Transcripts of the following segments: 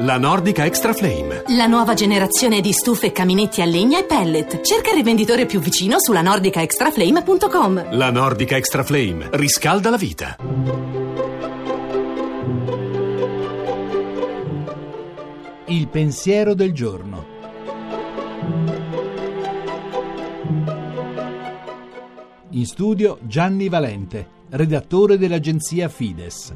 La Nordica Extra Flame. La nuova generazione di stufe, caminetti a legna e pellet. Cerca il rivenditore più vicino sulla nordicaextraflame.com. La Nordica Extra Flame riscalda la vita. Il pensiero del giorno. In studio Gianni Valente, redattore dell'agenzia Fides.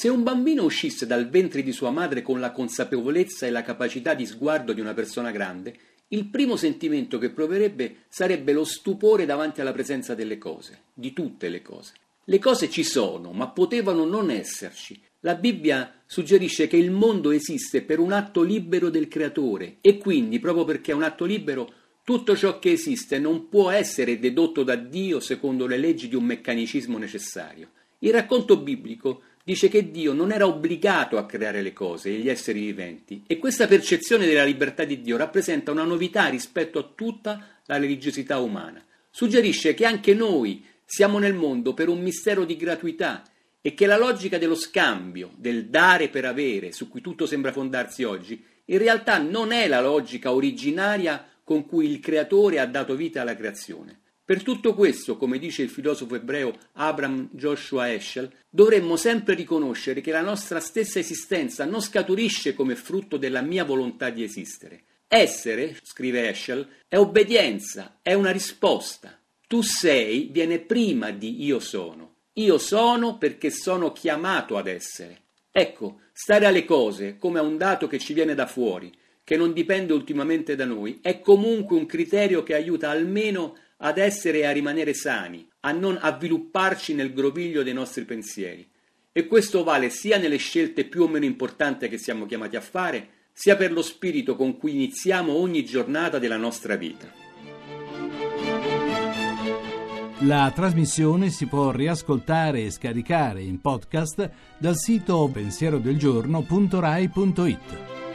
Se un bambino uscisse dal ventre di sua madre con la consapevolezza e la capacità di sguardo di una persona grande, il primo sentimento che proverebbe sarebbe lo stupore davanti alla presenza delle cose, di tutte le cose. Le cose ci sono, ma potevano non esserci. La Bibbia suggerisce che il mondo esiste per un atto libero del creatore e quindi, proprio perché è un atto libero, tutto ciò che esiste non può essere dedotto da Dio secondo le leggi di un meccanicismo necessario. Il racconto biblico dice che Dio non era obbligato a creare le cose e gli esseri viventi e questa percezione della libertà di Dio rappresenta una novità rispetto a tutta la religiosità umana. Suggerisce che anche noi siamo nel mondo per un mistero di gratuità e che la logica dello scambio, del dare per avere, su cui tutto sembra fondarsi oggi, in realtà non è la logica originaria con cui il creatore ha dato vita alla creazione. Per tutto questo, come dice il filosofo ebreo Abraham Joshua Heschel, dovremmo sempre riconoscere che la nostra stessa esistenza non scaturisce come frutto della mia volontà di esistere. Essere, scrive Heschel, è obbedienza, è una risposta. Tu sei viene prima di io sono. Io sono perché sono chiamato ad essere. Ecco, stare alle cose come a un dato che ci viene da fuori, che non dipende ultimamente da noi, è comunque un criterio che aiuta almeno a ad essere e a rimanere sani, a non avvilupparci nel groviglio dei nostri pensieri. E questo vale sia nelle scelte più o meno importanti che siamo chiamati a fare, sia per lo spirito con cui iniziamo ogni giornata della nostra vita. La trasmissione si può riascoltare e scaricare in podcast dal sito pensierodelgiorno.rai.it.